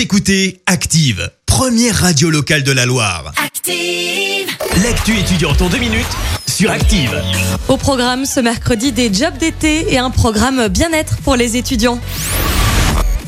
Vous écoutez Active, première radio locale de la Loire. Active. L'actu étudiante en deux minutes sur Active. Au programme ce mercredi des jobs d'été et un programme bien-être pour les étudiants.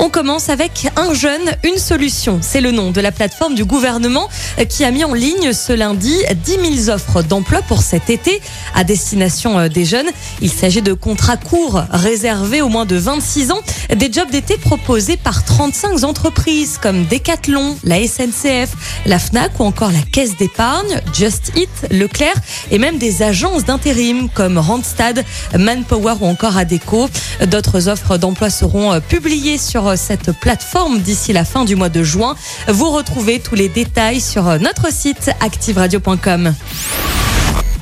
On commence avec Un jeune, une solution. C'est le nom de la plateforme du gouvernement qui a mis en ligne ce lundi 10 000 offres d'emploi pour cet été à destination euh, des jeunes. Il s'agit de contrats courts réservés aux moins de 26 ans, des jobs d'été proposés par 35 entreprises comme Decathlon, la SNCF, la FNAC ou encore la Caisse d'épargne, Just Eat, Leclerc et même des agences d'intérim comme Randstad, Manpower ou encore Adeco. D'autres offres d'emploi seront euh, publiées sur cette plateforme d'ici la fin du mois de juin. Vous retrouvez tous les détails sur euh, notre site activeradio.com.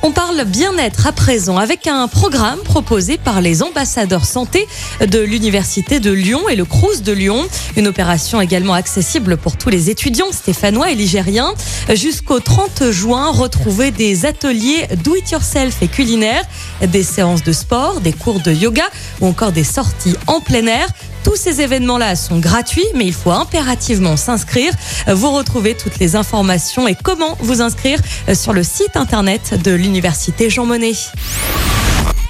On parle bien-être à présent avec un programme proposé par les ambassadeurs santé de l'Université de Lyon et le Crous de Lyon. Une opération également accessible pour tous les étudiants stéphanois et ligériens. Jusqu'au 30 juin, retrouvez des ateliers do-it-yourself et culinaires, des séances de sport, des cours de yoga ou encore des sorties en plein air. Tous ces événements-là sont gratuits, mais il faut impérativement s'inscrire. Vous retrouvez toutes les informations et comment vous inscrire sur le site internet de l'Université Jean Monnet.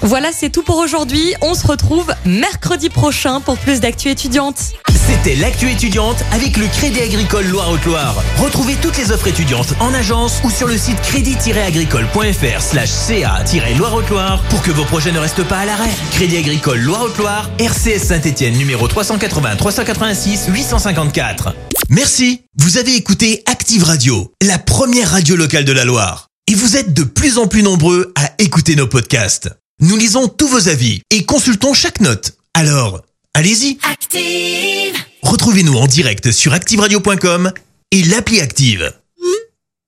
Voilà, c'est tout pour aujourd'hui. On se retrouve mercredi prochain pour plus d'actu étudiantes. C'était l'actu étudiante avec le Crédit Agricole Loire-Haute-Loire. Retrouvez toutes les offres étudiantes en agence ou sur le site crédit-agricole.fr slash ca-loire-haute-loire pour que vos projets ne restent pas à l'arrêt. Crédit Agricole Loire-Haute-Loire, RCS Saint-Etienne numéro 380 386 854. Merci. Vous avez écouté Active Radio, la première radio locale de la Loire. Et vous êtes de plus en plus nombreux à écouter nos podcasts. Nous lisons tous vos avis et consultons chaque note. Alors, allez-y. Active. Retrouvez-nous en direct sur activeradio.com et l'appli Active.